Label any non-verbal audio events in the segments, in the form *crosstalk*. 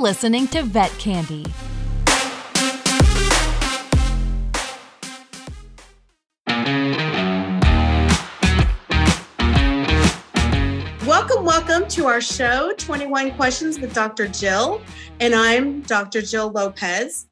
listening to Vet Candy. Welcome, welcome to our show, 21 Questions with Dr. Jill. And I'm Dr. Jill Lopez.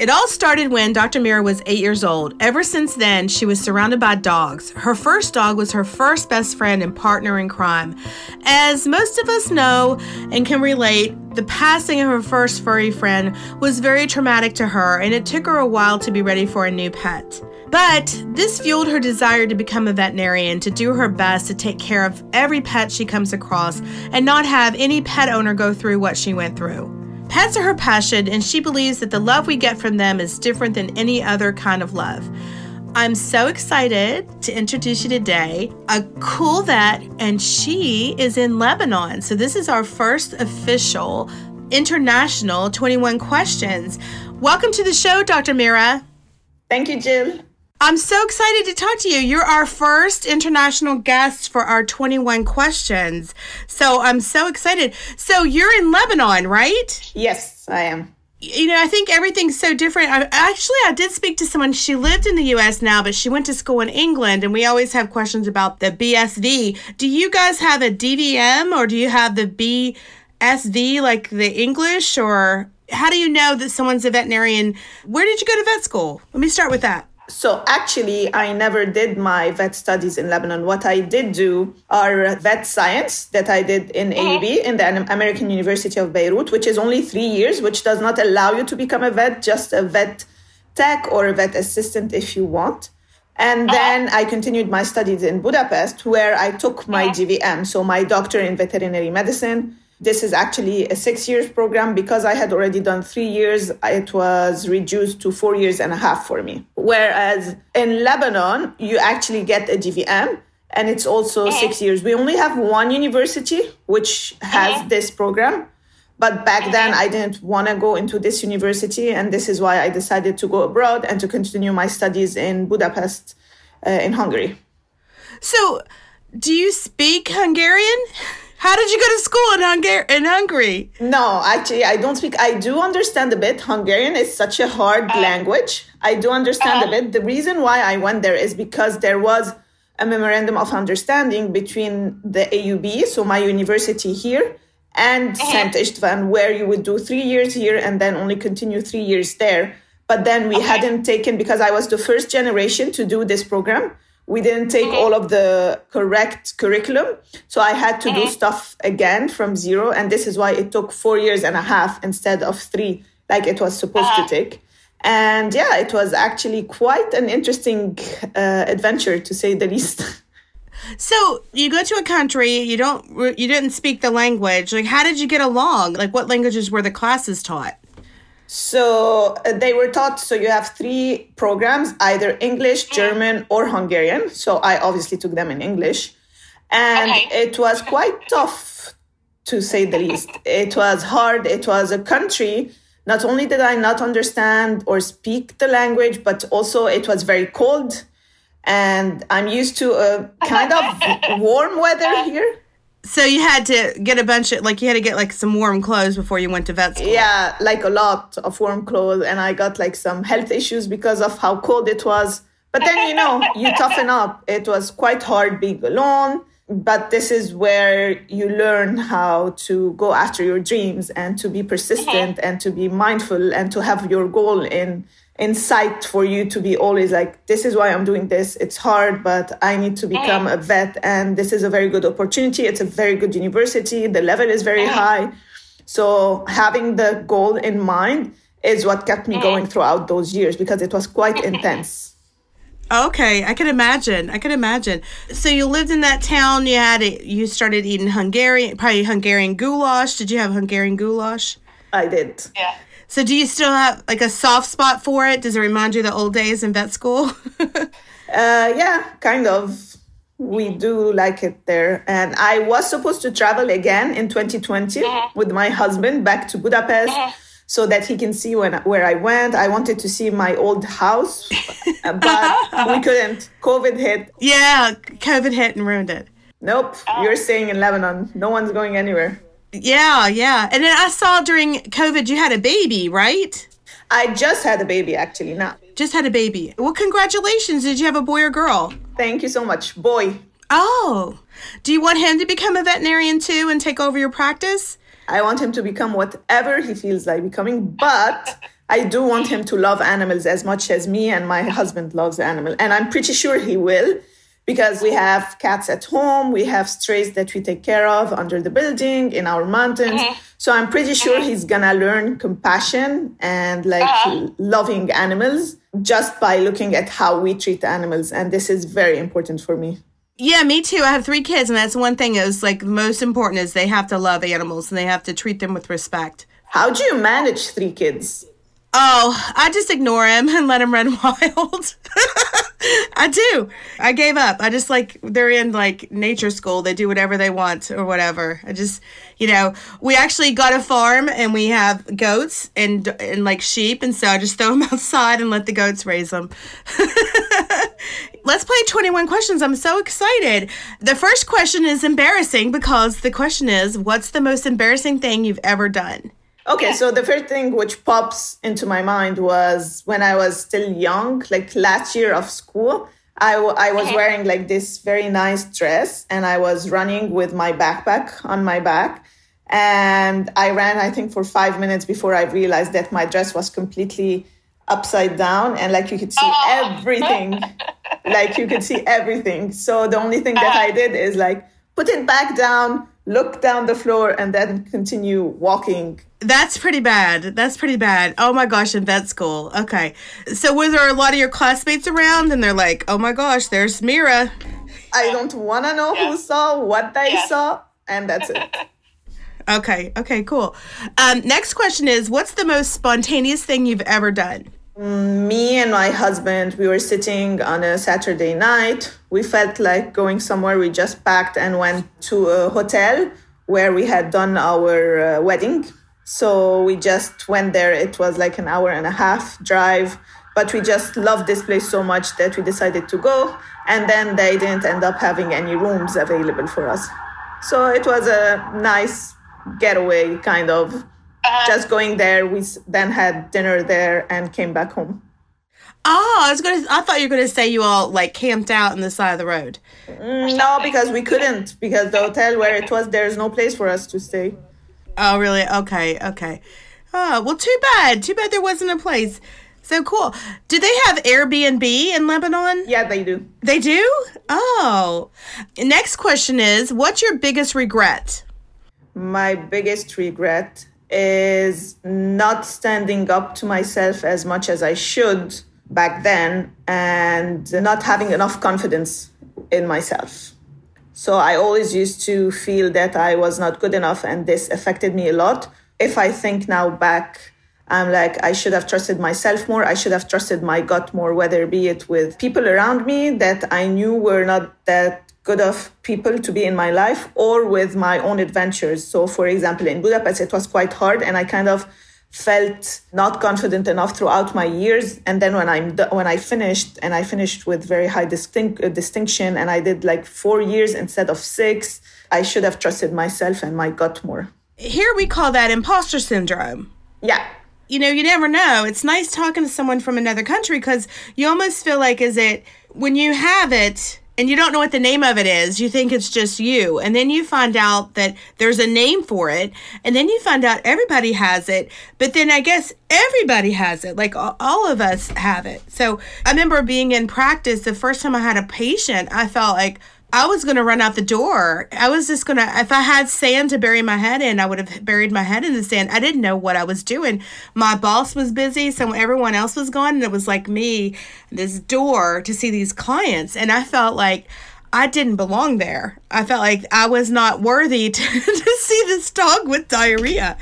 It all started when Dr. Mira was eight years old. Ever since then, she was surrounded by dogs. Her first dog was her first best friend and partner in crime. As most of us know and can relate, the passing of her first furry friend was very traumatic to her, and it took her a while to be ready for a new pet. But this fueled her desire to become a veterinarian, to do her best to take care of every pet she comes across, and not have any pet owner go through what she went through. Pets are her passion, and she believes that the love we get from them is different than any other kind of love. I'm so excited to introduce you today a cool vet, and she is in Lebanon. So, this is our first official international 21 questions. Welcome to the show, Dr. Mira. Thank you, Jill. I'm so excited to talk to you. You're our first international guest for our 21 questions. So I'm so excited. So you're in Lebanon, right? Yes, I am. You know, I think everything's so different. I, actually, I did speak to someone. She lived in the U.S. now, but she went to school in England, and we always have questions about the BSV. Do you guys have a DVM or do you have the BSV, like the English, or how do you know that someone's a veterinarian? Where did you go to vet school? Let me start with that. So actually, I never did my vet studies in Lebanon. What I did do are vet science that I did in uh-huh. AUB in the American University of Beirut, which is only three years, which does not allow you to become a vet, just a vet tech or a vet assistant if you want. And uh-huh. then I continued my studies in Budapest, where I took my uh-huh. DVM, so my doctor in veterinary medicine this is actually a six years program because I had already done three years. It was reduced to four years and a half for me. Whereas in Lebanon, you actually get a DVM and it's also eh. six years. We only have one university which has eh. this program. But back eh. then, I didn't want to go into this university. And this is why I decided to go abroad and to continue my studies in Budapest, uh, in Hungary. So, do you speak Hungarian? *laughs* How did you go to school in, Hungar- in Hungary? No, actually, I don't speak. I do understand a bit. Hungarian is such a hard uh, language. I do understand uh, a bit. The reason why I went there is because there was a memorandum of understanding between the AUB, so my university here, and uh, Saint Istvan, where you would do three years here and then only continue three years there. But then we okay. hadn't taken, because I was the first generation to do this program we didn't take mm-hmm. all of the correct curriculum. So I had to mm-hmm. do stuff again from zero. And this is why it took four years and a half instead of three, like it was supposed uh-huh. to take. And yeah, it was actually quite an interesting uh, adventure to say the least. *laughs* So you go to a country you don't you didn't speak the language. Like how did you get along? Like what languages were the classes taught? So uh, they were taught. So you have three programs, either English, German, or Hungarian. So I obviously took them in English. And okay. it was quite tough, to say the least. It was hard. It was a country. Not only did I not understand or speak the language, but also it was very cold. And I'm used to a *laughs* kind of warm weather here. So you had to get a bunch of like you had to get like some warm clothes before you went to vet school. Yeah, like a lot of warm clothes, and I got like some health issues because of how cold it was. But then you know you toughen up. It was quite hard being alone, but this is where you learn how to go after your dreams and to be persistent uh-huh. and to be mindful and to have your goal in insight for you to be always like this is why i'm doing this. It's hard but i need to become a vet and this is a very good opportunity. It's a very good university. The level is very high. So having the goal in mind is what kept me going throughout those years because it was quite *laughs* intense. Okay i can imagine i can imagine. So you lived in that town you had it you started eating hungarian probably hungarian goulash. Did you have hungarian goulash? I did. Yeah so do you still have like a soft spot for it? Does it remind you of the old days in vet school? *laughs* uh, yeah, kind of. We do like it there. And I was supposed to travel again in 2020 uh-huh. with my husband back to Budapest so that he can see when where I went. I wanted to see my old house, but *laughs* we couldn't. COVID hit. Yeah, COVID hit and ruined it. Nope, you're staying in Lebanon. No one's going anywhere. Yeah, yeah. And then I saw during COVID you had a baby, right? I just had a baby actually now. Just had a baby. Well, congratulations. Did you have a boy or girl? Thank you so much. Boy. Oh. Do you want him to become a veterinarian too and take over your practice? I want him to become whatever he feels like becoming, but I do want him to love animals as much as me and my husband loves animals. And I'm pretty sure he will because we have cats at home, we have strays that we take care of under the building in our mountains. Mm-hmm. So I'm pretty sure mm-hmm. he's gonna learn compassion and like uh-huh. loving animals just by looking at how we treat animals. And this is very important for me. Yeah, me too. I have three kids, and that's one thing is like most important is they have to love animals and they have to treat them with respect. How do you manage three kids? Oh, I just ignore him and let him run *laughs* wild. I do. I gave up. I just like they're in like nature school. They do whatever they want or whatever. I just, you know, we actually got a farm and we have goats and and like sheep, and so I just throw *laughs* them outside and let the goats raise them. *laughs* Let's play 21 questions. I'm so excited. The first question is embarrassing because the question is, what's the most embarrassing thing you've ever done? Okay, so the first thing which pops into my mind was when I was still young, like last year of school, I, w- I was wearing like this very nice dress and I was running with my backpack on my back. And I ran, I think, for five minutes before I realized that my dress was completely upside down and like you could see oh. everything. *laughs* like you could see everything. So the only thing that uh-huh. I did is like put it back down, look down the floor, and then continue walking that's pretty bad. That's pretty bad. Oh my gosh, in vet school. Okay. So were there a lot of your classmates around and they're like, oh my gosh, there's Mira. I don't want to know yeah. who saw what they yeah. saw, and that's it. *laughs* okay. Okay, cool. Um, next question is what's the most spontaneous thing you've ever done? Mm, me and my husband, we were sitting on a Saturday night. We felt like going somewhere. We just packed and went to a hotel where we had done our uh, wedding so we just went there. It was like an hour and a half drive, but we just loved this place so much that we decided to go. And then they didn't end up having any rooms available for us. So it was a nice getaway, kind of. Uh, just going there. We then had dinner there and came back home. Oh, I was gonna. I thought you were gonna say you all like camped out on the side of the road. Mm, no, because we couldn't. Because the hotel where it was, there's no place for us to stay. Oh, really? Okay, okay. Oh, well, too bad. Too bad there wasn't a place. So cool. Do they have Airbnb in Lebanon? Yeah, they do. They do? Oh. Next question is What's your biggest regret? My biggest regret is not standing up to myself as much as I should back then and not having enough confidence in myself. So I always used to feel that I was not good enough, and this affected me a lot. If I think now back, I'm like, I should have trusted myself more. I should have trusted my gut more, whether be it with people around me that I knew were not that good of people to be in my life or with my own adventures. So, for example, in Budapest, it was quite hard, and I kind of felt not confident enough throughout my years. And then when i'm when i finished and i finished with very high distinct, uh, distinction and i did like 4 years instead of 6 i should have trusted myself and my gut more. Here we call that imposter syndrome. Yeah. You know you never know. It's nice talking to someone from another country because you almost feel like is it when you have it and you don't know what the name of it is. You think it's just you. And then you find out that there's a name for it. And then you find out everybody has it. But then I guess everybody has it. Like all of us have it. So I remember being in practice the first time I had a patient, I felt like, I was going to run out the door. I was just going to, if I had sand to bury my head in, I would have buried my head in the sand. I didn't know what I was doing. My boss was busy, so everyone else was gone, and it was like me, this door to see these clients. And I felt like I didn't belong there. I felt like I was not worthy *laughs* to, to see this dog with diarrhea.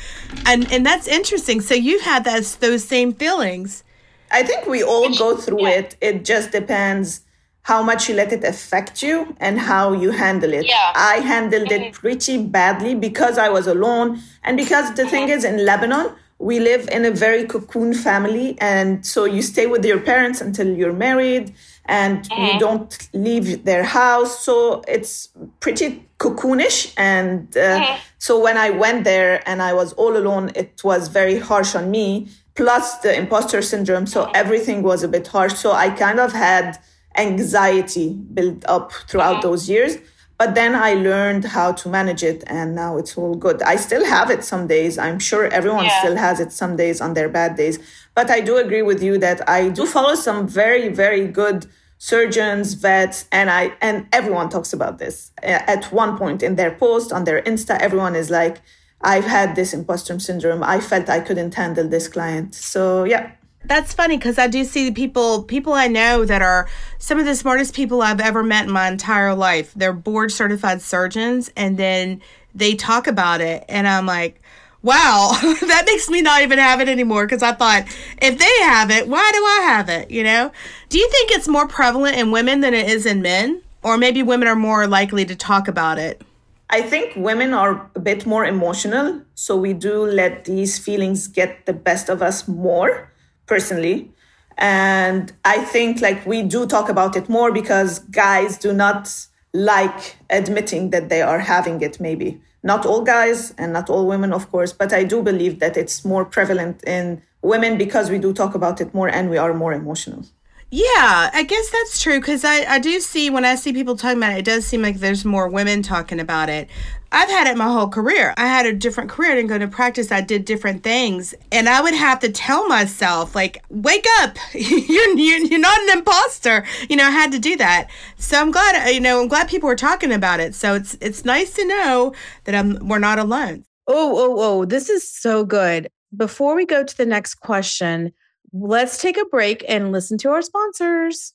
And, and that's interesting. So you've had that, those same feelings. I think we all go through it. It just depends how much you let it affect you and how you handle it. Yeah. I handled mm-hmm. it pretty badly because I was alone. And because the mm-hmm. thing is, in Lebanon, we live in a very cocoon family. And so you stay with your parents until you're married and mm-hmm. you don't leave their house. So it's pretty cocoonish. And uh, mm-hmm. so when I went there and I was all alone, it was very harsh on me, plus the imposter syndrome. So mm-hmm. everything was a bit harsh. So I kind of had anxiety built up throughout those years. But then I learned how to manage it, and now it's all good. I still have it some days. I'm sure everyone yeah. still has it some days on their bad days. But I do agree with you that I do follow some very, very good surgeons, vets, and I and everyone talks about this. At one point in their post on their Insta, everyone is like, I've had this imposter syndrome. I felt I couldn't handle this client. So yeah, that's funny because I do see people people I know that are some of the smartest people I've ever met in my entire life. They're board certified surgeons and then they talk about it and I'm like, wow, *laughs* that makes me not even have it anymore because I thought if they have it, why do I have it, you know? Do you think it's more prevalent in women than it is in men? Or maybe women are more likely to talk about it? I think women are a bit more emotional, so we do let these feelings get the best of us more personally. And I think like we do talk about it more because guys do not like admitting that they are having it, maybe. Not all guys and not all women, of course, but I do believe that it's more prevalent in women because we do talk about it more and we are more emotional. Yeah, I guess that's true because I, I do see when I see people talking about it, it does seem like there's more women talking about it. I've had it my whole career. I had a different career. I didn't go to practice. I did different things. And I would have to tell myself, like, wake up. *laughs* you're, you're, you're not an imposter. You know, I had to do that. So I'm glad, uh, you know, I'm glad people were talking about it. So it's it's nice to know that I'm we're not alone. Oh, oh, oh, this is so good. Before we go to the next question, let's take a break and listen to our sponsors.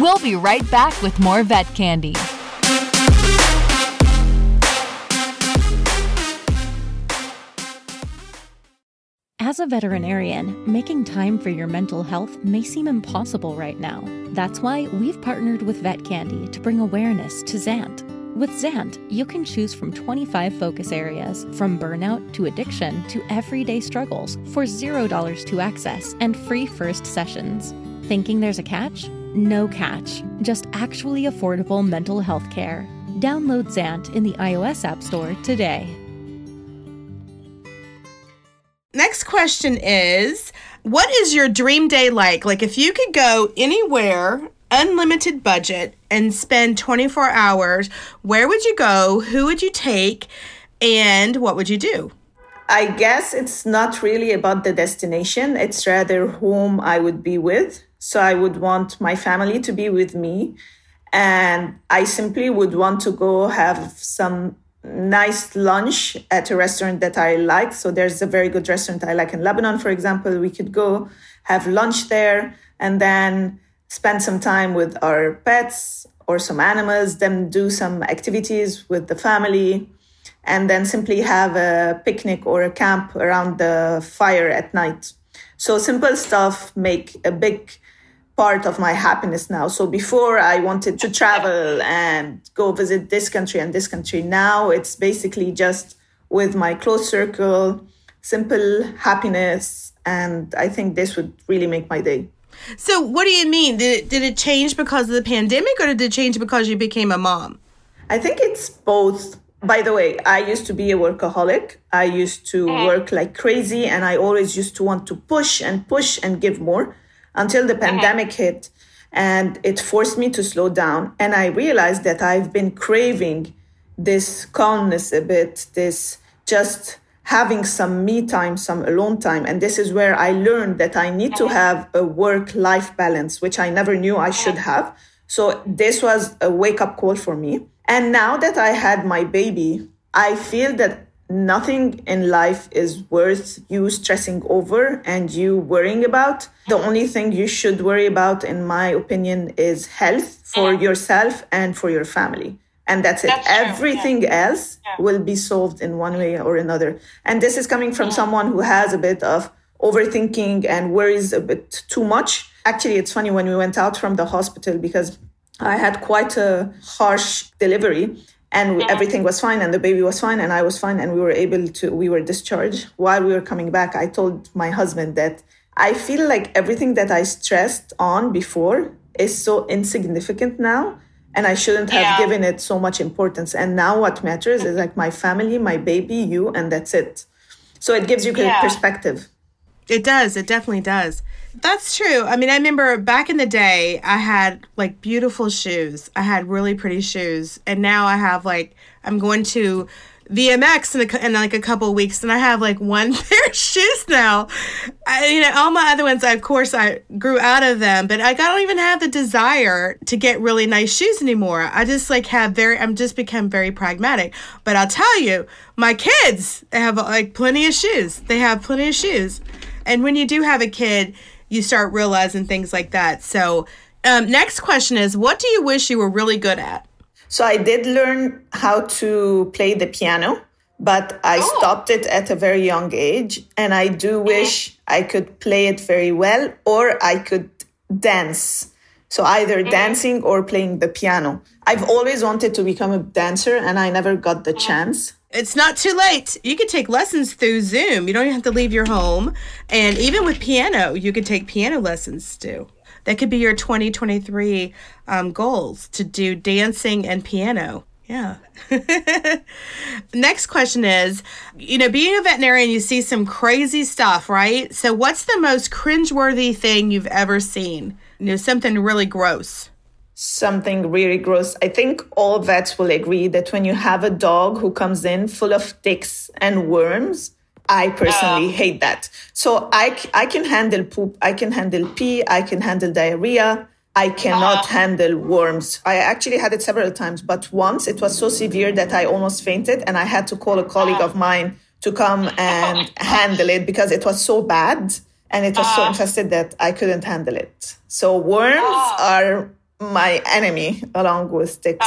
We'll be right back with more vet candy. As a veterinarian, making time for your mental health may seem impossible right now. That's why we've partnered with Vet Candy to bring awareness to Zant. With Zant, you can choose from 25 focus areas, from burnout to addiction to everyday struggles, for $0 to access and free first sessions. Thinking there's a catch? No catch, just actually affordable mental health care. Download Zant in the iOS App Store today. Next question is What is your dream day like? Like, if you could go anywhere, unlimited budget, and spend 24 hours, where would you go? Who would you take? And what would you do? I guess it's not really about the destination, it's rather whom I would be with. So I would want my family to be with me. And I simply would want to go have some nice lunch at a restaurant that I like. So there's a very good restaurant I like in Lebanon, for example. We could go have lunch there and then spend some time with our pets or some animals, then do some activities with the family, and then simply have a picnic or a camp around the fire at night. So simple stuff make a big part of my happiness now. So before I wanted to travel and go visit this country and this country. Now it's basically just with my close circle, simple happiness. And I think this would really make my day. So what do you mean? Did it, did it change because of the pandemic or did it change because you became a mom? I think it's both. By the way, I used to be a workaholic. I used to mm-hmm. work like crazy and I always used to want to push and push and give more until the uh-huh. pandemic hit and it forced me to slow down. And I realized that I've been craving this calmness a bit, this just having some me time, some alone time. And this is where I learned that I need to uh-huh. have a work life balance, which I never knew I uh-huh. should have. So this was a wake up call for me. And now that I had my baby, I feel that nothing in life is worth you stressing over and you worrying about. The only thing you should worry about, in my opinion, is health for yeah. yourself and for your family. And that's it. That's Everything yeah. else yeah. will be solved in one way or another. And this is coming from someone who has a bit of overthinking and worries a bit too much. Actually, it's funny when we went out from the hospital because I had quite a harsh delivery and everything was fine and the baby was fine and i was fine and we were able to we were discharged. While we were coming back i told my husband that i feel like everything that i stressed on before is so insignificant now and i shouldn't have Yeah. given it so much importance. And now what matters is like my family my baby you and that's it. So it gives you Yeah. perspective It does. It definitely does. That's true. I mean, I remember back in the day, I had like beautiful shoes. I had really pretty shoes, and now I have like I'm going to VMX in, a, in like a couple weeks, and I have like *laughs* one pair of shoes now. I, you know, all my other ones, I, of course, I grew out of them, but I don't even have the desire to get really nice shoes anymore. I just like have very. I'm just become very pragmatic. But I'll tell you, my kids have like plenty of shoes. They have plenty of shoes. And when you do have a kid, you start realizing things like that. So, um, next question is what do you wish you were really good at? So I did learn how to play the piano, but I stopped it at a very young age. And I do wish I could play it very well or I could dance. So either dancing or playing the piano. I've always wanted to become a dancer and I never got the chance. It's not too late. You could take lessons through Zoom. You don't even have to leave your home. And even with piano, you could take piano lessons too. That could be your 2023 um, goals to do dancing and piano. Yeah. *laughs* Next question is you know, being a veterinarian, you see some crazy stuff, right? So, what's the most cringeworthy thing you've ever seen? You know, something really gross. Something really gross. I think all vets will agree that when you have a dog who comes in full of ticks and worms, I personally hate that. So I, I can handle poop, I can handle pee, I can handle diarrhea. I cannot uh-huh. handle worms. I actually had it several times, but once it was so severe that I almost fainted and I had to call a colleague of uh-huh. mine to come and *laughs* handle it because it was so bad and it was so uh-huh. infested that I couldn't handle it. So worms are my enemy along with ticks.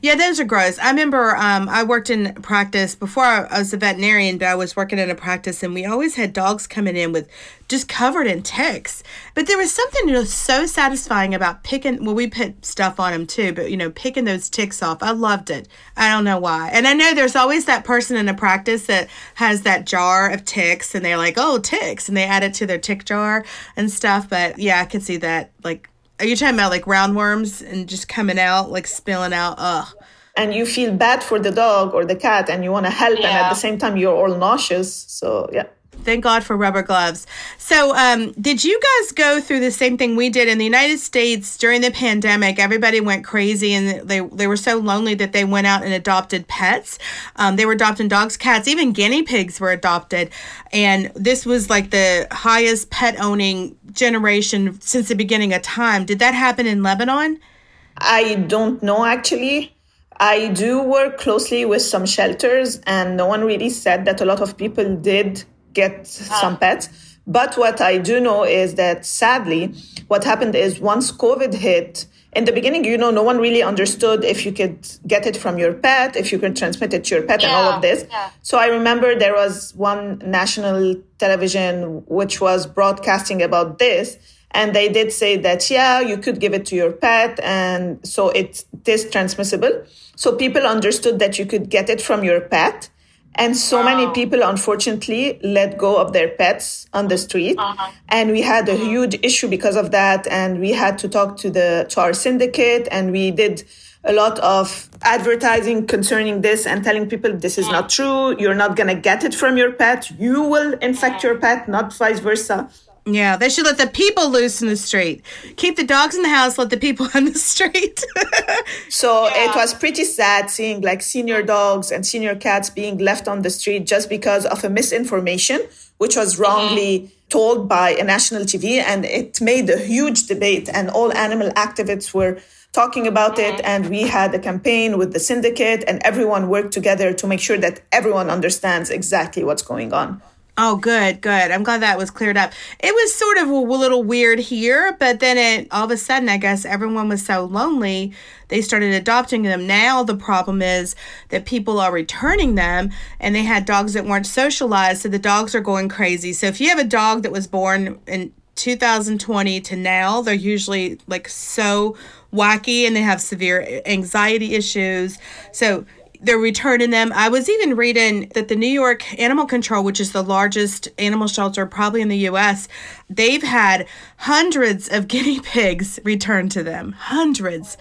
Yeah, those are gross. I remember um, I worked in practice before I was a veterinarian, but I was working in a practice and we always had dogs coming in with just covered in ticks. But there was something you know, so satisfying about picking, well, we put stuff on them too, but you know, picking those ticks off. I loved it. I don't know why. And I know there's always that person in a practice that has that jar of ticks and they're like, oh, ticks, and they add it to their tick jar and stuff. But yeah, I could see that. Like, are you talking about like roundworms and just coming out, like spilling out? Ugh. And you feel bad for the dog or the cat and you want to help, and at the same time, you're all nauseous. So, yeah. Thank God for rubber gloves. So, um, did you guys go through the same thing we did in the United States during the pandemic? Everybody went crazy and they they were so lonely that they went out and adopted pets. Um, they were adopting dogs, cats, even guinea pigs were adopted, and this was like the highest pet owning generation since the beginning of time. Did that happen in Lebanon? I don't know actually. I do work closely with some shelters, and no one really said that a lot of people did get ah. some pets. But what I do know is that sadly, what happened is once COVID hit, in the beginning, you know, no one really understood if you could get it from your pet, if you could transmit it to your pet, and all of this. yeah. So I remember there was one national television which was broadcasting about this. And they did say that, yeah, you could give it to your pet. And so it is transmissible. So people understood that you could get it from your pet. And so many people, unfortunately, let go of their pets on the street. Uh-huh. And we had a mm-hmm. huge issue because of that. And we had to talk to the to our syndicate and we did a lot of advertising concerning this and telling people this is not mm. true. You're not going to get it from your pet. You will infect mm. your pet, not vice versa. Yeah, they should let the people loose in the street. Keep the dogs in the house, let the people *laughs* on the street. So it was pretty sad seeing like senior dogs and senior cats being left on the street just because of a misinformation, which was mm-hmm. wrongly told by a national TV. And it made a huge debate, and all animal activists were talking about it. Mm-hmm. And we had a campaign with the syndicate, and everyone worked together to make sure that everyone understands exactly what's going on. Oh, good, good. I'm glad that was cleared up. It was sort of a little weird here, but then it all of a sudden, I guess everyone was so lonely, they started adopting them. Now the problem is that people are returning them, and they had dogs that weren't socialized, so the dogs are going crazy. So if you have a dog that was born in 2020 to now, they're usually like so wacky and they have severe anxiety issues. So they're returning them. I was even reading that the New York Animal Control, which is the largest animal shelter probably in the US, they've had hundreds of *laughs* guinea pigs returned to them. Hundreds.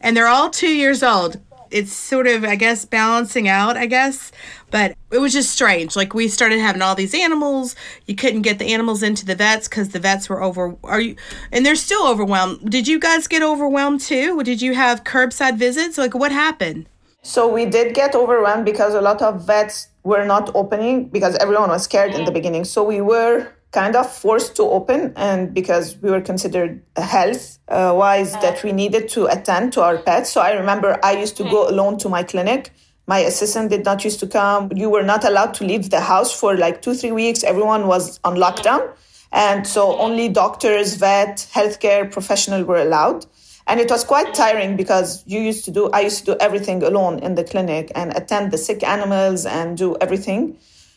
And they're all two years old it's sort of, I guess, balancing out, I guess. But it was just strange. Like we started having all these animals. You couldn't get the animals into the vets because the vets were over. Are you? And they're still overwhelmed. Did you guys get overwhelmed too? Did you have curbside visits? Like what happened? So we did get overwhelmed because a lot of vets were not opening because everyone was scared in the mm. beginning. So we were kind of forced to open and because we were considered health uh, wise that we needed to attend to our pets. So i remember i used to go mm. alone to my clinic. My assistant did not used to come. You were not allowed to leave the house for like two three weeks. Everyone was on mm. lockdown. And so only doctors vet healthcare professional were allowed and it was quite tiring because you used to do i used to do everything alone in the clinic and attend the sick animals and do everything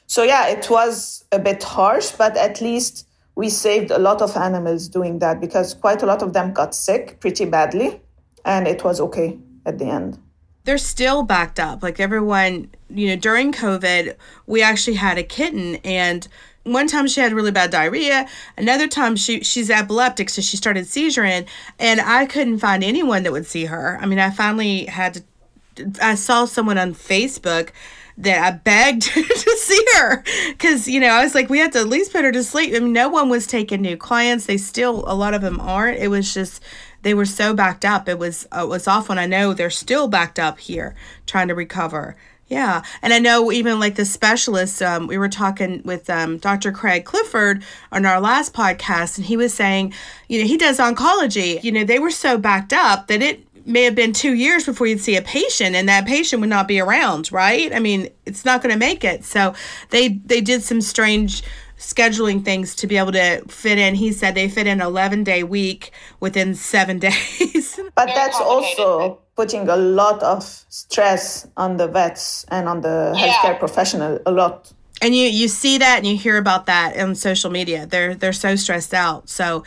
so yeah, it was a bit harsh, but at least we saved a lot of animals doing that because quite a lot of them got sick pretty badly and it was okay at the end. They're still backed up. Like everyone, you know, during COVID, we actually had a kitten and one time she had really bad diarrhea another time she she's epileptic so she started seizuring and i couldn't find anyone that would see her i mean i finally had to i saw someone on facebook that I begged *laughs* to see her because you know I was like we have to at least put her to sleep. I mean, no one was taking new clients. They still a lot of them aren't. It was just they were so backed up. It was it was awful. And I know they're still backed up here trying to recover. Yeah, and I know even like the specialists. Um, we were talking with um, Dr. Craig Clifford on our last podcast, and he was saying, you know, he does oncology. You know, they were so backed up that it may have been two years before you'd see a patient and that patient would not be around right i mean it's not going to make it so they they did some strange scheduling things to be able to fit in he said they fit in 11 day week within seven *laughs* days but that's also putting a lot of stress on the vets and on the yeah. healthcare professional a lot and you you see that and you hear about that on social media they're they're so stressed out so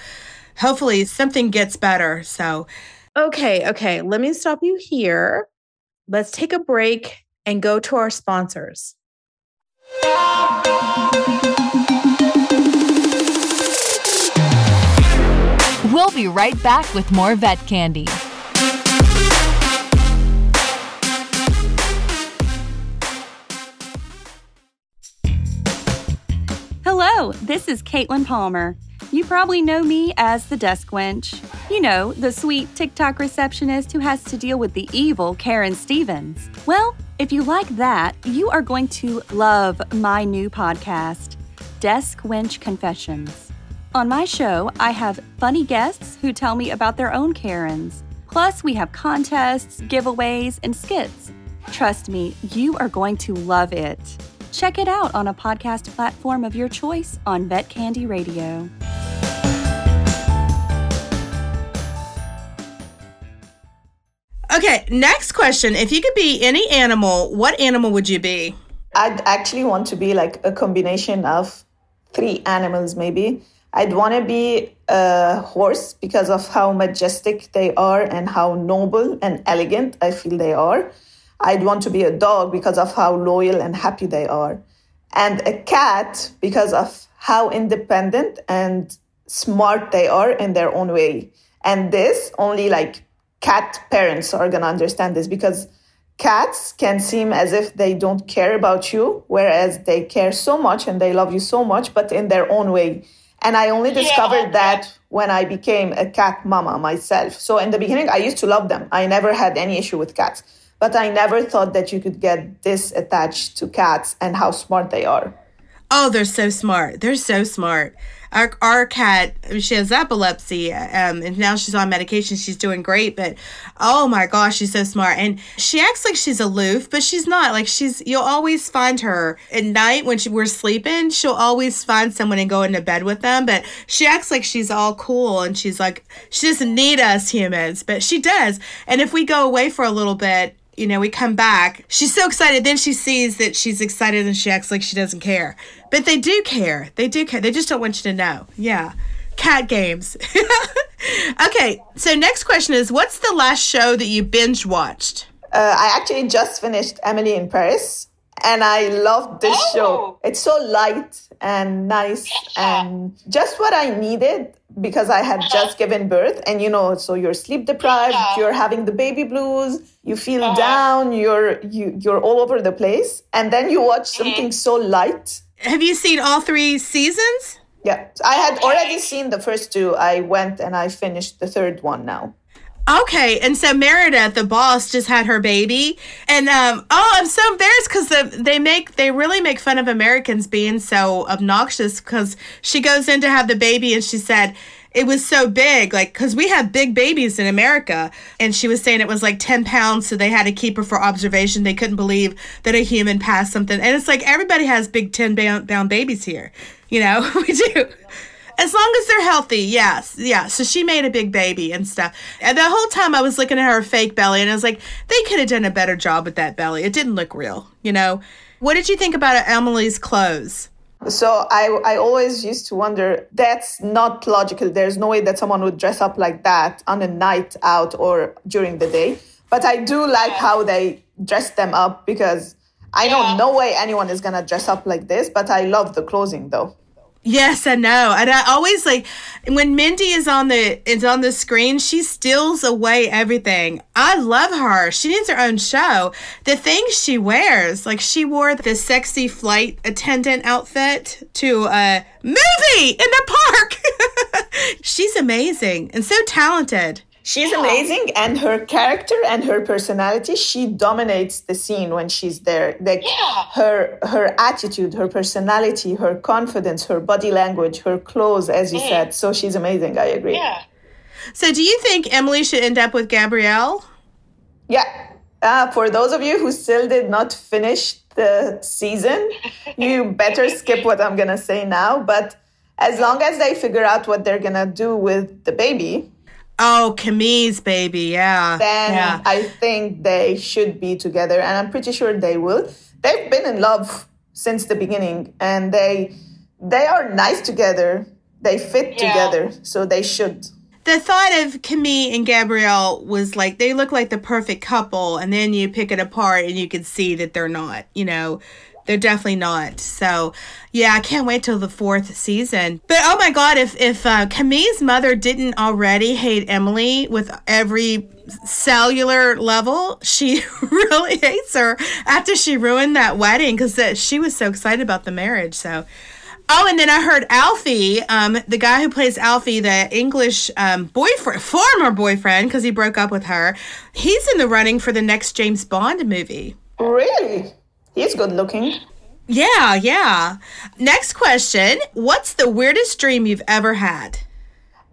hopefully something gets better so Okay, okay. Let me stop you here. Let's take a break and go to our sponsors. We'll be right back with more vet candy. Hello, this is Caitlin Palmer. You probably know me as the desk wench. You know, the sweet TikTok receptionist who has to deal with the evil Karen Stevens. Well, if you like that, you are going to love my new podcast, Desk Wench Confessions. On my show, I have funny guests who tell me about their own Karens. Plus, we have contests, giveaways, and skits. Trust me, you are going to love it. Check it out on a podcast platform of your choice on Vet Candy Radio. Okay, next question. If you could be any animal, what animal would you be? I'd actually want to be like a combination of three animals, maybe. I'd want to be a horse because of how majestic they are and how noble and elegant I feel they are. I'd want to be a dog because of how loyal and happy they are. And a cat because of how independent and smart they are in their own way. And this only like cat parents are going to understand this because cats can seem as if they don't care about you, whereas they care so much and they love you so much, but in their own way. And I only discovered yeah. that when I became a cat mama myself. So in the beginning, I used to love them. I never had any issue with cats, but I never thought that you could get this attached to cats and how smart they are. Oh, they're so smart. They're so smart our, our cat she has epilepsy um, and now she's on medication. She's doing great but oh my gosh she's so smart. And she acts like she's aloof but she's not. Like she's you'll always find her. At night when she, we're sleeping she'll always find someone and go into bed with them but she acts like she's all cool and she's like she doesn't need us humans but she does. And if we go away for a little bit you know, we come back. She's so excited. Then she sees that she's excited and she acts like she doesn't care. But they do care. They do care. They just don't want you to know. Yeah. Cat games. *laughs* okay. So, next question is What's the last show that you binge watched? Uh, I actually just finished Emily in Paris, and I loved this Oh. show. It's so light and nice, and just what I needed because I had just given birth, and you know, so you're sleep deprived, you're having the baby blues, you feel Uh-huh. down, you're you you're all over the place, and then you watch Mm-hmm. something so light. Have you seen all three seasons? Yeah, I had Okay. already seen the first two. I went and I finished the third one now. Okay, and so Meredith, the boss, just had her baby, and um, oh, I'm so embarrassed because the, they make they really make fun of Americans being so obnoxious because she goes in to have the baby and she said it was so big, like because we have big babies in America, and she was saying it was like ten pounds, so they had to keep her for observation. They couldn't believe that a human passed something, and it's like everybody has big ten pound babies here, you know, *laughs* we do. As long as they're healthy, yes. Yeah. So she made a big baby and stuff. And the whole time I was looking at her fake belly and I was like, they could have done a better job with that belly. It didn't look real, you know? What did you think about Emily's clothes? So I, I always used to wonder that's not logical. There's no way that someone would dress up like that on a night out or during the day. But I do like how they dress them up because I don't know Yeah. no way anyone is gonna dress up like this. But I love the clothing though. Yes, I know. And I always like when Mindy is on the is on the screen, she steals away everything. I love her. She needs her own show. The things she wears, like she wore the sexy flight attendant outfit to a movie in the park. *laughs* She's amazing and so talented. She's amazing, and her character and her personality, she dominates the scene when she's there. Like Yeah. her her attitude, her personality, her confidence, her body language, her clothes, as you said. So she's amazing. I agree. Yeah. So, do you think Emily should end up with Gabriel? Yeah. Uh, for those of you who still did not finish the season, *laughs* you better skip what I'm going to say now. But as long as they figure out what they're going to do with the baby, Oh, Camille's baby, yeah. then yeah. I think they should be together. And I'm pretty sure they will. They've been in love since the beginning and they they are nice together. They fit Yeah. together. So they should. the thought of Camille and Gabriel was like they look like the perfect couple, and then you pick it apart and you can see that they're not. You know, they're definitely not. So, yeah, I can't wait till the fourth season. But oh my god, if if uh, Camille's mother didn't already hate Emily with every cellular level, she *laughs* really hates her after she ruined that wedding because she was so excited about the marriage. So. Oh, and then I heard Alfie, um, the guy who plays Alfie, the English um, boyfriend, former boyfriend, because he broke up with her. He's in the running for the next James Bond movie. Really? He's good looking. Yeah, yeah. Next question: What's the weirdest dream you've ever had?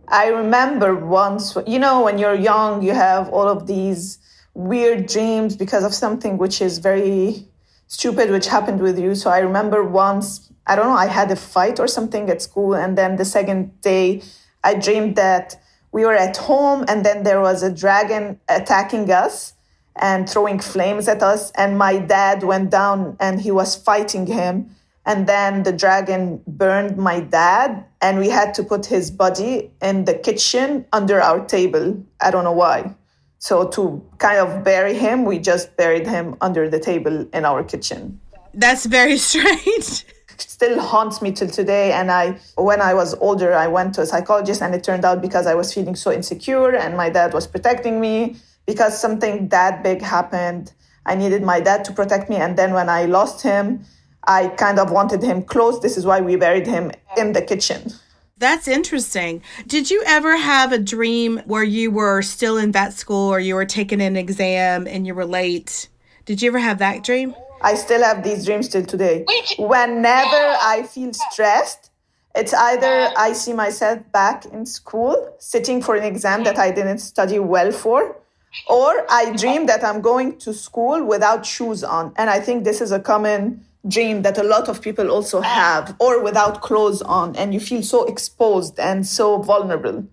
I remember once, you know, when you're young, you have all of these weird dreams because of something which is very stupid, which happened with you. So I remember once, I don't know, I had a fight or something at school. And then the second day, I dreamed that we were at home and then there was a dragon attacking us and throwing flames at us. And my dad went down and he was fighting him. And then the dragon burned my dad, and we had to put his body in the kitchen under our table. I don't know why. So, to kind of bury him, we just buried him under the table in our kitchen. That's very *laughs* strange. Still haunts me till today. And I, when I was older, I went to a psychologist, and it turned out because I was feeling so insecure, and my dad was protecting me because something that big happened. I needed my dad to protect me, and then when I lost him, I kind of wanted him close. This is why we buried him in the kitchen. That's interesting. Did you ever have a dream where you were still in vet school or you were taking an exam and you were late? Did you ever have that dream? I still have these dreams till today. Whenever I feel stressed, it's either I see myself back in school sitting for an exam that I didn't study well for, or I dream that I'm going to school without shoes on. And I think this is a common dream that a lot of people also have, or without clothes on, and you feel so exposed and so vulnerable.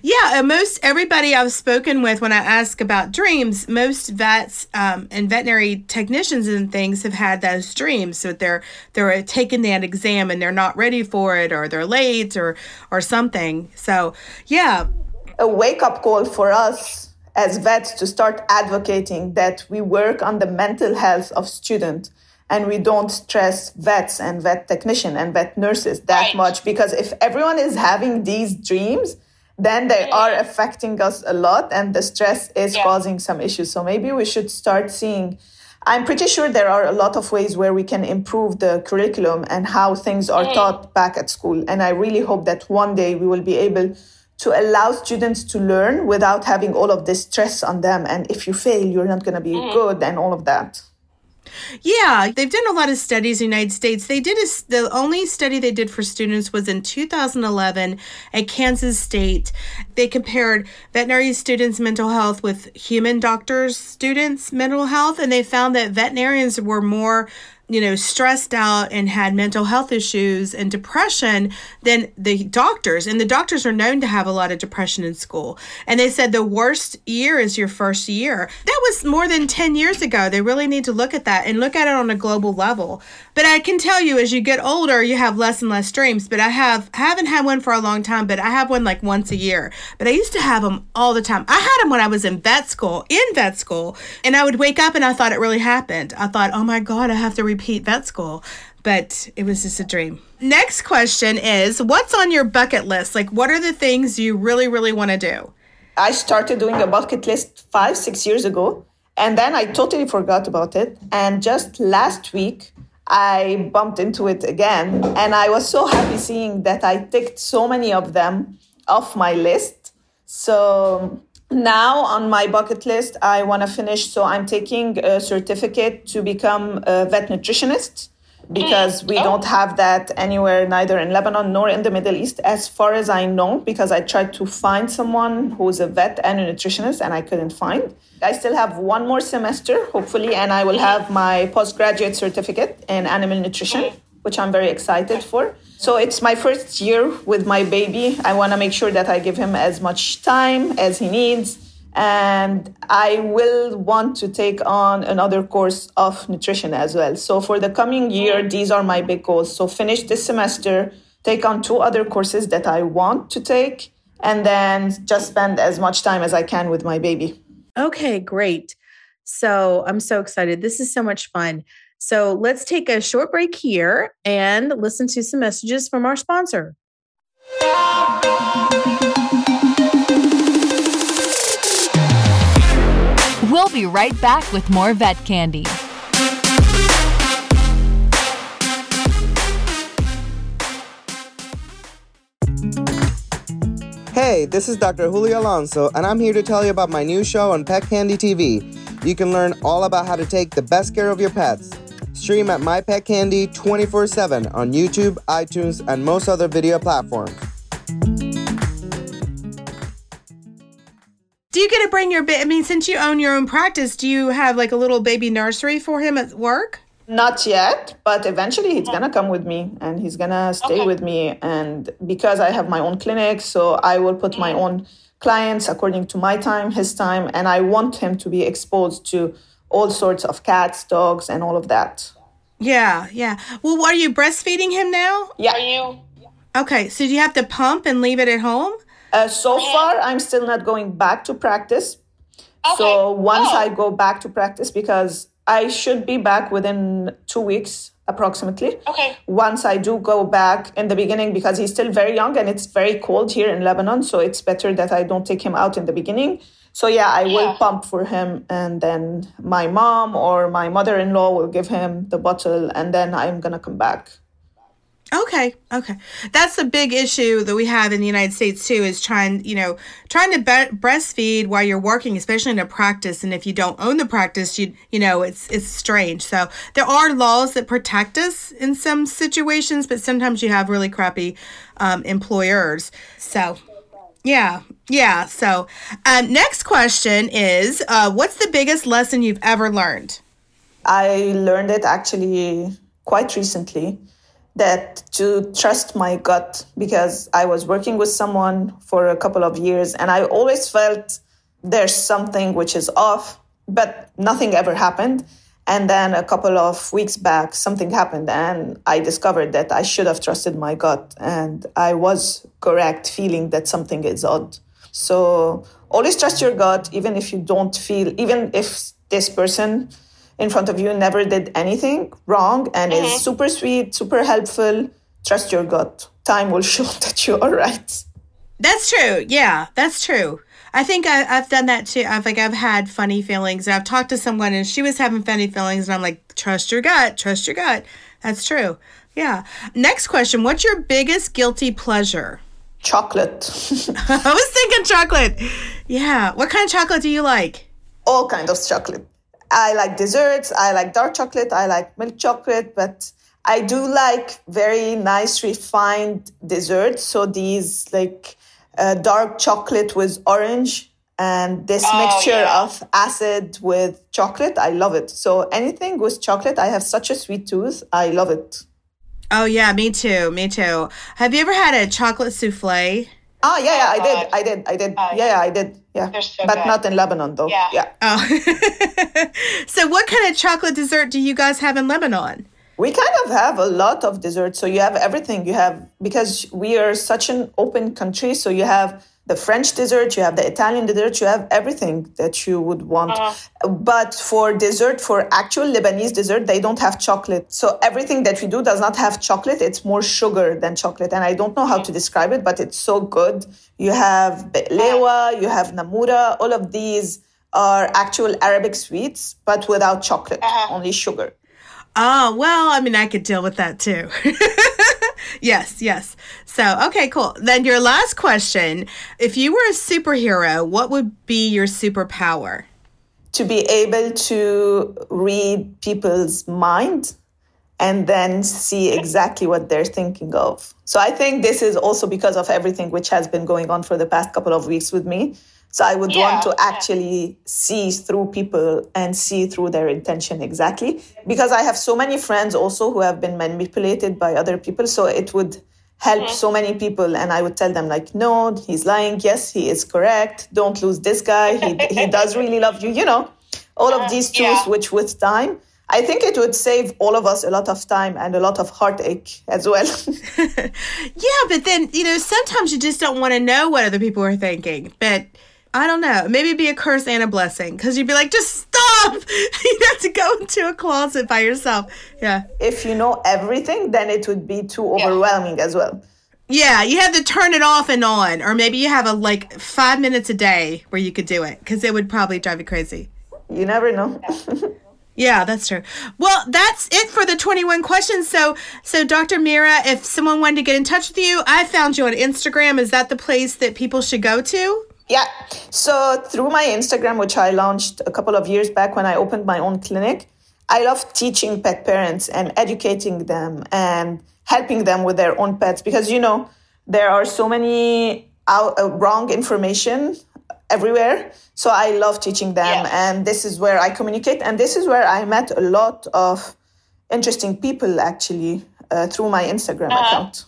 Yeah, and most everybody I've spoken with when I ask about dreams, most vets um, and veterinary technicians and things have had those dreams. So they're they're taking that exam and they're not ready for it, or they're late, or or something. So yeah, a wake up call for us as vets to start advocating that we work on the mental health of students and we don't stress vets and vet technician and vet nurses that right. much because if everyone is having these dreams then they mm-hmm. are affecting us a lot and the stress is yeah. causing some issues so maybe we should start seeing i'm pretty sure there are a lot of ways where we can improve the curriculum and how things are mm. taught back at school and i really hope that one day we will be able to allow students to learn without having all of this stress on them and if you fail you're not going to be mm. good and all of that yeah, they've done a lot of studies in the United States. They did a, the only study they did for students was in 2011 at Kansas State. They compared veterinary students' mental health with human doctors' students' mental health, and they found that veterinarians were more you know, stressed out and had mental health issues and depression than the doctors. And the doctors are known to have a lot of depression in school. And they said the worst year is your first year. That was more than 10 years ago. They really need to look at that and look at it on a global level. But I can tell you as you get older, you have less and less dreams. But I have I haven't had one for a long time, but I have one like once a year. But I used to have them all the time. I had them when I was in vet school, in vet school, and I would wake up and I thought it really happened. I thought, "Oh my god, I have to repeat repeat vet school, but it was just a dream. Next question is what's on your bucket list? Like, what are the things you really, really want to do? I started doing a bucket list five, six years ago, and then I totally forgot about it. And just last week, I bumped into it again, and I was so happy seeing that I ticked so many of them off my list. So now on my bucket list i want to finish so i'm taking a certificate to become a vet nutritionist because we oh. don't have that anywhere neither in lebanon nor in the middle east as far as i know because i tried to find someone who's a vet and a nutritionist and i couldn't find i still have one more semester hopefully and i will have my postgraduate certificate in animal nutrition which i'm very excited for so it's my first year with my baby. I want to make sure that I give him as much time as he needs. And I will want to take on another course of nutrition as well. So for the coming year, these are my big goals. So finish this semester, take on two other courses that I want to take, and then just spend as much time as I can with my baby. Okay, great. So I'm so excited. This is so much fun. So let's take a short break here and listen to some messages from our sponsor. We'll be right back with more vet candy. Hey, this is Dr. Julio Alonso, and I'm here to tell you about my new show on Pet Candy TV. You can learn all about how to take the best care of your pets. Stream at My Pet Candy 24 7 on YouTube, iTunes, and most other video platforms. Do you get to bring your baby? I mean, since you own your own practice, do you have like a little baby nursery for him at work? Not yet, but eventually he's gonna come with me and he's gonna stay okay. with me. And because I have my own clinic, so I will put my own clients according to my time, his time, and I want him to be exposed to all sorts of cats, dogs, and all of that. Yeah, yeah. Well, are you breastfeeding him now? Yeah. Are you? Okay, so do you have to pump and leave it at home? Uh, so far, I'm still not going back to practice. Okay. So once oh. I go back to practice, because I should be back within two weeks approximately. Okay. Once I do go back in the beginning, because he's still very young and it's very cold here in Lebanon, so it's better that I don't take him out in the beginning. So yeah, I yeah. will pump for him, and then my mom or my mother-in-law will give him the bottle, and then I'm gonna come back. Okay, okay, that's a big issue that we have in the United States too. Is trying, you know, trying to be- breastfeed while you're working, especially in a practice. And if you don't own the practice, you you know, it's it's strange. So there are laws that protect us in some situations, but sometimes you have really crappy um, employers. So yeah, yeah. So, um, next question is uh, What's the biggest lesson you've ever learned? I learned it actually quite recently that to trust my gut because I was working with someone for a couple of years and I always felt there's something which is off, but nothing ever happened. And then a couple of weeks back, something happened, and I discovered that I should have trusted my gut. And I was correct, feeling that something is odd. So, always trust your gut, even if you don't feel, even if this person in front of you never did anything wrong and mm-hmm. is super sweet, super helpful. Trust your gut. Time will show *laughs* that you are right. That's true. Yeah, that's true. I think I, have done that too. I've like I've had funny feelings, and I've talked to someone, and she was having funny feelings, and I'm like, trust your gut, trust your gut. That's true. Yeah. Next question: What's your biggest guilty pleasure? Chocolate. *laughs* *laughs* I was thinking chocolate. Yeah. What kind of chocolate do you like? All kinds of chocolate. I like desserts. I like dark chocolate. I like milk chocolate, but I do like very nice refined desserts. So these like uh, dark chocolate with orange and this oh, mixture yeah. of acid with chocolate. I love it. So anything with chocolate, I have such a sweet tooth. I love it. Oh yeah, me too. Me too. Have you ever had a chocolate souffle? Oh yeah, yeah, I did, I did, I did. Yeah, yeah, I did. Yeah, so but good. not in Lebanon though. Yeah. yeah. Oh. *laughs* so, what kind of chocolate dessert do you guys have in Lebanon? We kind of have a lot of desserts. So you have everything. You have because we are such an open country. So you have the French dessert, you have the Italian dessert, you have everything that you would want. Uh-huh. But for dessert, for actual Lebanese dessert, they don't have chocolate. So everything that we do does not have chocolate. It's more sugar than chocolate. And I don't know how to describe it, but it's so good. You have lewa, you have namura, all of these are actual Arabic sweets, but without chocolate, uh-huh. only sugar. Oh, well, I mean, I could deal with that too. *laughs* yes, yes. So, okay, cool. Then your last question if you were a superhero, what would be your superpower? To be able to read people's mind and then see exactly what they're thinking of. So, I think this is also because of everything which has been going on for the past couple of weeks with me. So I would yeah, want to actually yeah. see through people and see through their intention exactly. Because I have so many friends also who have been manipulated by other people. So it would help mm-hmm. so many people. And I would tell them, like, no, he's lying. Yes, he is correct. Don't lose this guy. He, he does *laughs* really love you. You know, all of these tools, yeah. which with time, I think it would save all of us a lot of time and a lot of heartache as well. *laughs* yeah, but then, you know, sometimes you just don't want to know what other people are thinking. But I don't know. Maybe be a curse and a blessing because you'd be like, just stop. *laughs* you have to go into a closet by yourself. Yeah. If you know everything, then it would be too overwhelming yeah. as well. Yeah, you have to turn it off and on, or maybe you have a like five minutes a day where you could do it because it would probably drive you crazy. You never know. *laughs* Yeah, that's true. Well, that's it for the 21 questions. So, so Dr. Mira, if someone wanted to get in touch with you, I found you on Instagram. Is that the place that people should go to? Yeah. So through my Instagram, which I launched a couple of years back when I opened my own clinic, I love teaching pet parents and educating them and helping them with their own pets because you know there are so many out, uh, wrong information everywhere. So I love teaching them, and this is where I communicate, and this is where I met a lot of interesting people actually uh, through my Instagram uh-huh. account.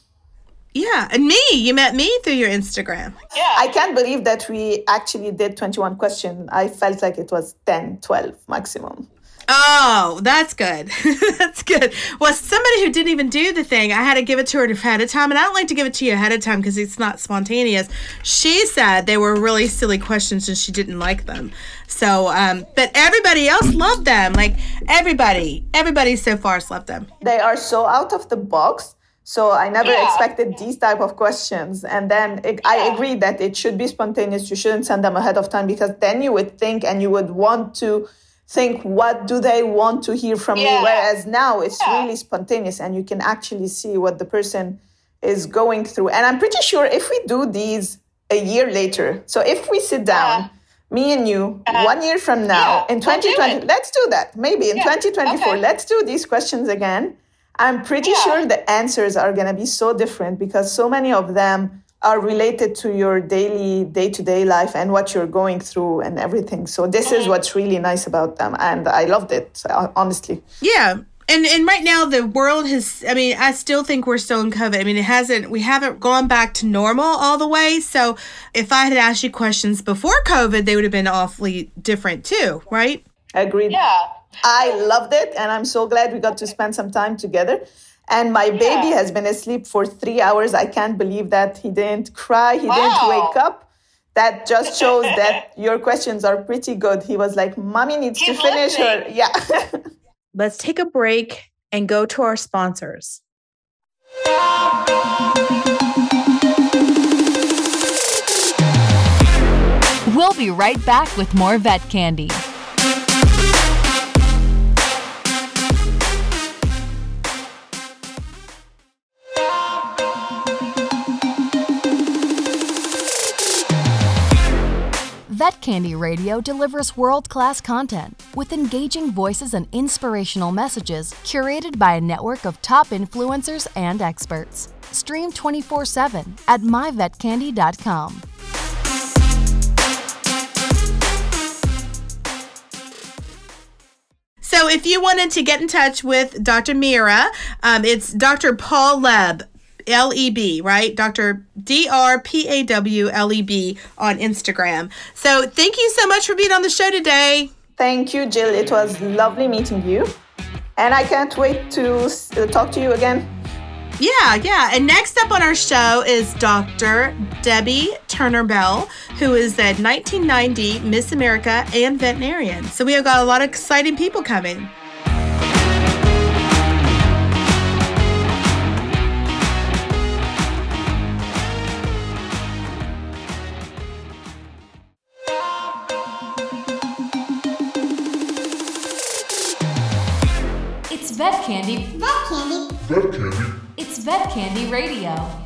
Yeah, and me, you met me through your Instagram. Yeah. I can't believe that we actually did 21 questions. I felt like it was 10, 12 maximum. Oh, that's good. *laughs* that's good. Well, somebody who didn't even do the thing, I had to give it to her ahead of time, and I don't like to give it to you ahead of time because it's not spontaneous. She said they were really silly questions and she didn't like them. So, um, but everybody else loved them. Like everybody, everybody so far has loved them. They are so out of the box so I never yeah. expected these type of questions. And then it, yeah. I agree that it should be spontaneous. You shouldn't send them ahead of time because then you would think and you would want to think, what do they want to hear from yeah. me? Whereas now it's really spontaneous and you can actually see what the person is going through. And I'm pretty sure if we do these a year later, so if we sit down, me and you, uh, one year from now, in 2020, we'll let's do that. Maybe in 2024, okay. let's do these questions again I'm pretty yeah. sure the answers are going to be so different because so many of them are related to your daily day to day life and what you're going through and everything. So this mm-hmm. is what's really nice about them and I loved it honestly. Yeah. And and right now the world has I mean I still think we're still in COVID. I mean it hasn't we haven't gone back to normal all the way. So if I had asked you questions before COVID they would have been awfully different too, right? Agreed. Yeah. I loved it, and I'm so glad we got to spend some time together. And my yeah. baby has been asleep for three hours. I can't believe that he didn't cry, he wow. didn't wake up. that just shows *laughs* that your questions are pretty good. He was like, Mommy needs to finish her. Yeah. *laughs* Let's take a break and go to our sponsors. We'll be right back with more vet candy. Vet Candy Radio delivers world class content with engaging voices and inspirational messages curated by a network of top influencers and experts. Stream 24 7 at myvetcandy.com. So, if you wanted to get in touch with Dr. Mira, um, it's Dr. Paw Leb, L E B, right? Dr. D R P A W L E B on Instagram. So, thank you so much for being on the show today. Thank you, Jill. It was lovely meeting you. And I can't wait to uh, talk to you again. Yeah, yeah. And next up on our show is Dr. Debbye Turner Bell, who is the 1990 Miss America and veterinarian. So, we have got a lot of exciting people coming. It's Vet Candy. Vet candy. It's Vet Candy Radio.